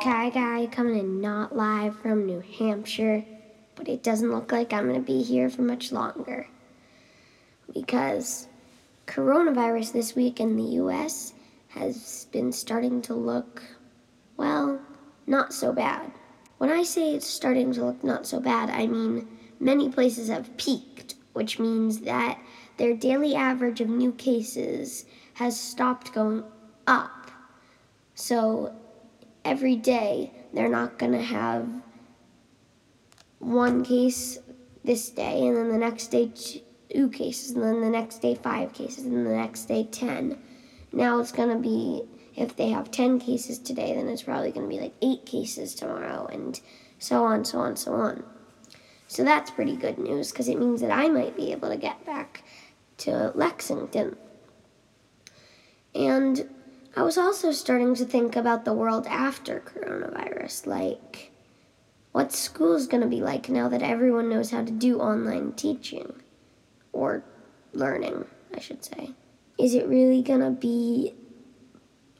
Sky Guy coming in not live from New Hampshire, but it doesn't look like I'm going to be here for much longer. Because coronavirus this week in the US has been starting to look, well, not so bad. When I say it's starting to look not so bad, I mean many places have peaked, which means that their daily average of new cases has stopped going up. So every day they're not going to have one case this day, and then the next day two cases, and then the next day five cases, and the next day 10. Now it's going to be, if they have 10 cases today, then it's probably going to be like eight cases tomorrow, and so on, so on, so on. So that's pretty good news because it means that I might be able to get back to Lexington. And I was also starting to think about the world after coronavirus. Like, what school's going to be like now that everyone knows how to do online teaching? Or learning, I should say. Is it really going to be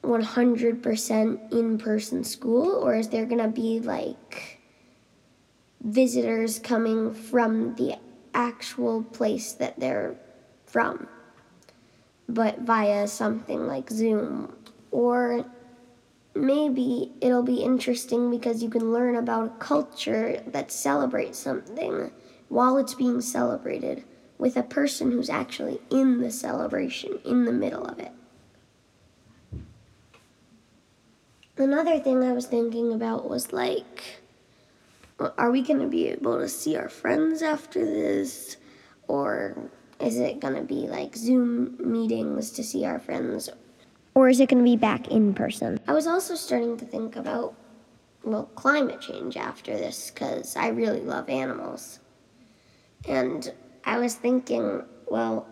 100% in person school? Or is there going to be like visitors coming from the actual place that they're from? but via something like Zoom. Or maybe it'll be interesting because you can learn about a culture that celebrates something while it's being celebrated with a person who's actually in the celebration, in the middle of it. Another thing I was thinking about was like, are we going to be able to see our friends after this? Or is it going to be like Zoom meetings to see our friends? Or is it going to be back in person? I was also starting to think about, well, climate change after this because I really love animals. And I was thinking, well,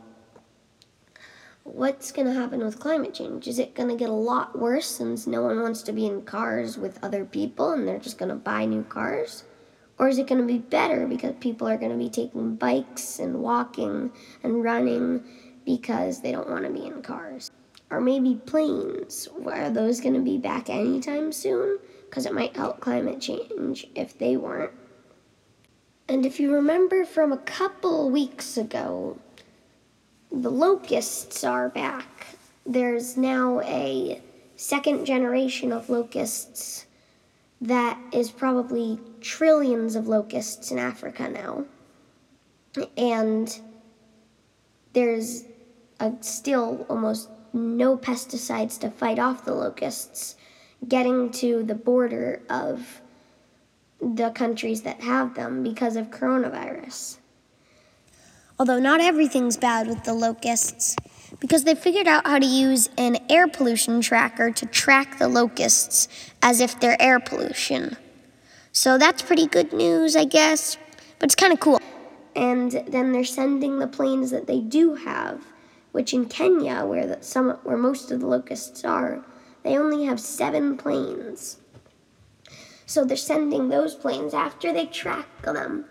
what's going to happen with climate change? Is it going to get a lot worse since no one wants to be in cars with other people and they're just going to buy new cars? Or is it going to be better because people are going to be taking bikes and walking and running because they don't want to be in cars? Or maybe planes. Are those going to be back anytime soon? Because it might help climate change if they weren't. And if you remember from a couple weeks ago, the locusts are back. There's now a second generation of locusts that is probably trillions of locusts in Africa now. And there's a, still almost no pesticides to fight off the locusts getting to the border of the countries that have them because of coronavirus. Although not everything's bad with the locusts because they figured out how to use an air pollution tracker to track the locusts as if they're air pollution. So that's pretty good news, I guess, but it's kind of cool. And then they're sending the planes that they do have, which in Kenya, where the, some where most of the locusts are, they only have seven planes. So they're sending those planes after they track them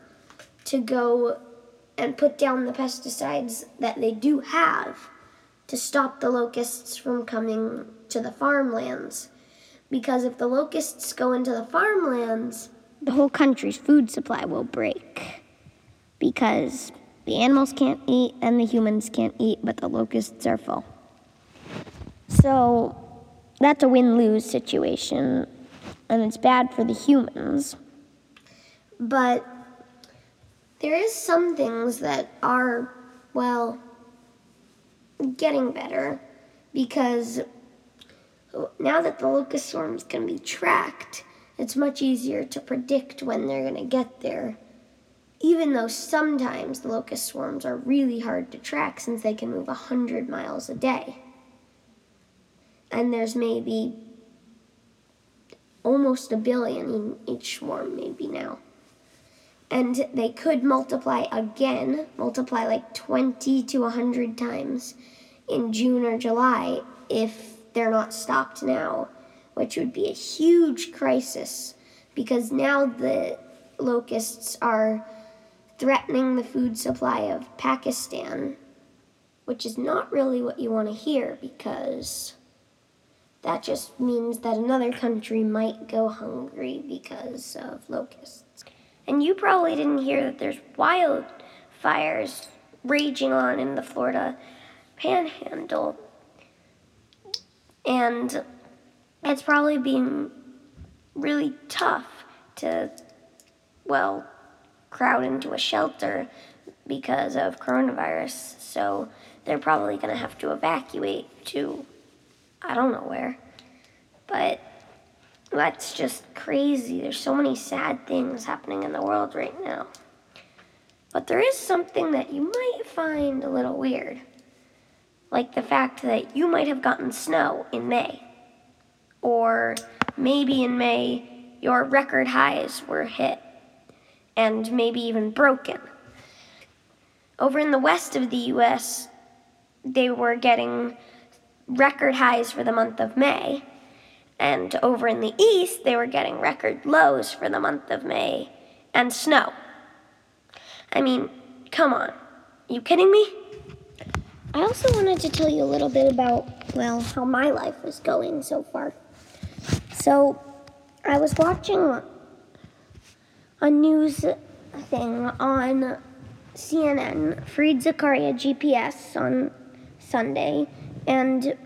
to go and put down the pesticides that they do have to stop the locusts from coming to the farmlands. Because if the locusts go into the farmlands, the whole country's food supply will break. Because the animals can't eat and the humans can't eat, but the locusts are full. So that's a win lose situation, and it's bad for the humans. But there is some things that are, well, getting better because now that the locust swarm is going to be tracked, it's much easier to predict when they're going to get there. Even though sometimes the locust swarms are really hard to track since they can move 100 miles a day. And there's maybe almost a billion in each swarm, maybe now and they could multiply again, multiply like 20 to 100 times in June or July if they're not stopped now, which would be a huge crisis because now the locusts are threatening the food supply of Pakistan, which is not really what you want to hear because that just means that another country might go hungry because of locusts. And you probably didn't hear that there's wildfires raging on in the Florida panhandle. And it's probably been really tough to, well, crowd into a shelter because of coronavirus. So they're probably going to have to evacuate to I don't know where. But that's just crazy. There's so many sad things happening in the world right now. But there is something that you might find a little weird. Like the fact that you might have gotten snow in May. Or maybe in May your record highs were hit and maybe even broken. Over in the west of the US, they were getting record highs for the month of May. And over in the east, they were getting record lows for the month of May and snow. I mean, come on. You kidding me? I also wanted to tell you a little bit about, well, how my life was going so far. So, I was watching a news thing on CNN, Fareed Zakaria GPS on Sunday, and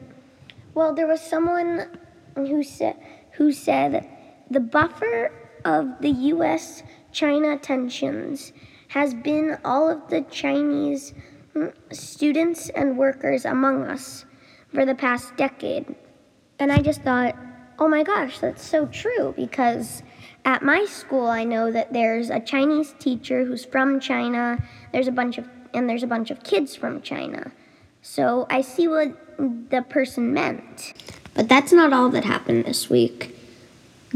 well, there was someone who said who said the buffer of the U.S. China tensions has been all of the Chinese mm, students and workers among us for the past decade. And I just thought, oh my gosh, that's so true because at my school I know that there's a Chinese teacher who's from China. There's a bunch of and there's a bunch of kids from China. So I see what the person meant. But that's not all that happened this week.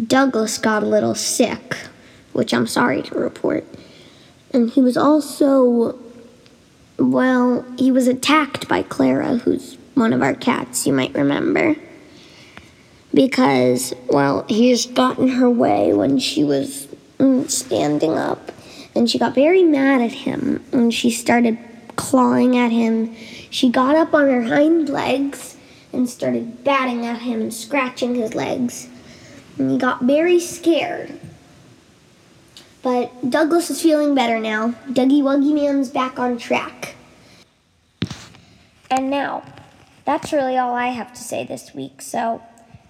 Douglas got a little sick, which I'm sorry to report. And he was also, well, he was attacked by Clara, who's one of our cats, you might remember. Because, well, he just got in her way when she was mm, standing up. And she got very mad at him. And she started clawing at him she got up on her hind legs and started batting at him and scratching his legs. And he got very scared. But Douglas is feeling better now. Dougie Wuggy Man's back on track. And now, that's really all I have to say this week. So,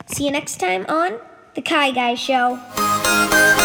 See you next time on The Kai Guy Show.